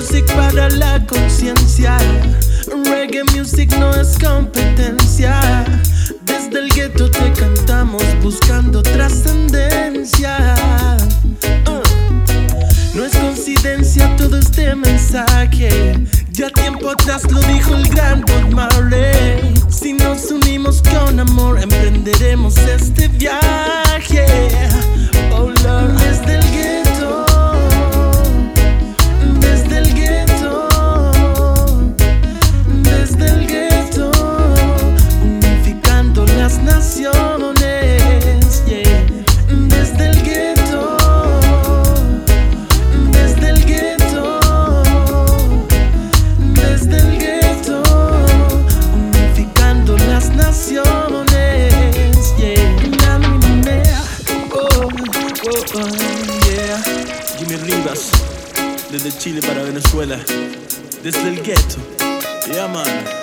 Music para la conciencia. Reggae music no es competencia. Desde el gueto te cantamos buscando trascendencia. Uh. No es coincidencia todo este mensaje. Ya tiempo atrás lo dijo el gran Bob Marley. Jimmy Rivas, desde Chile para Venezuela, desde el gueto. Yeah, man.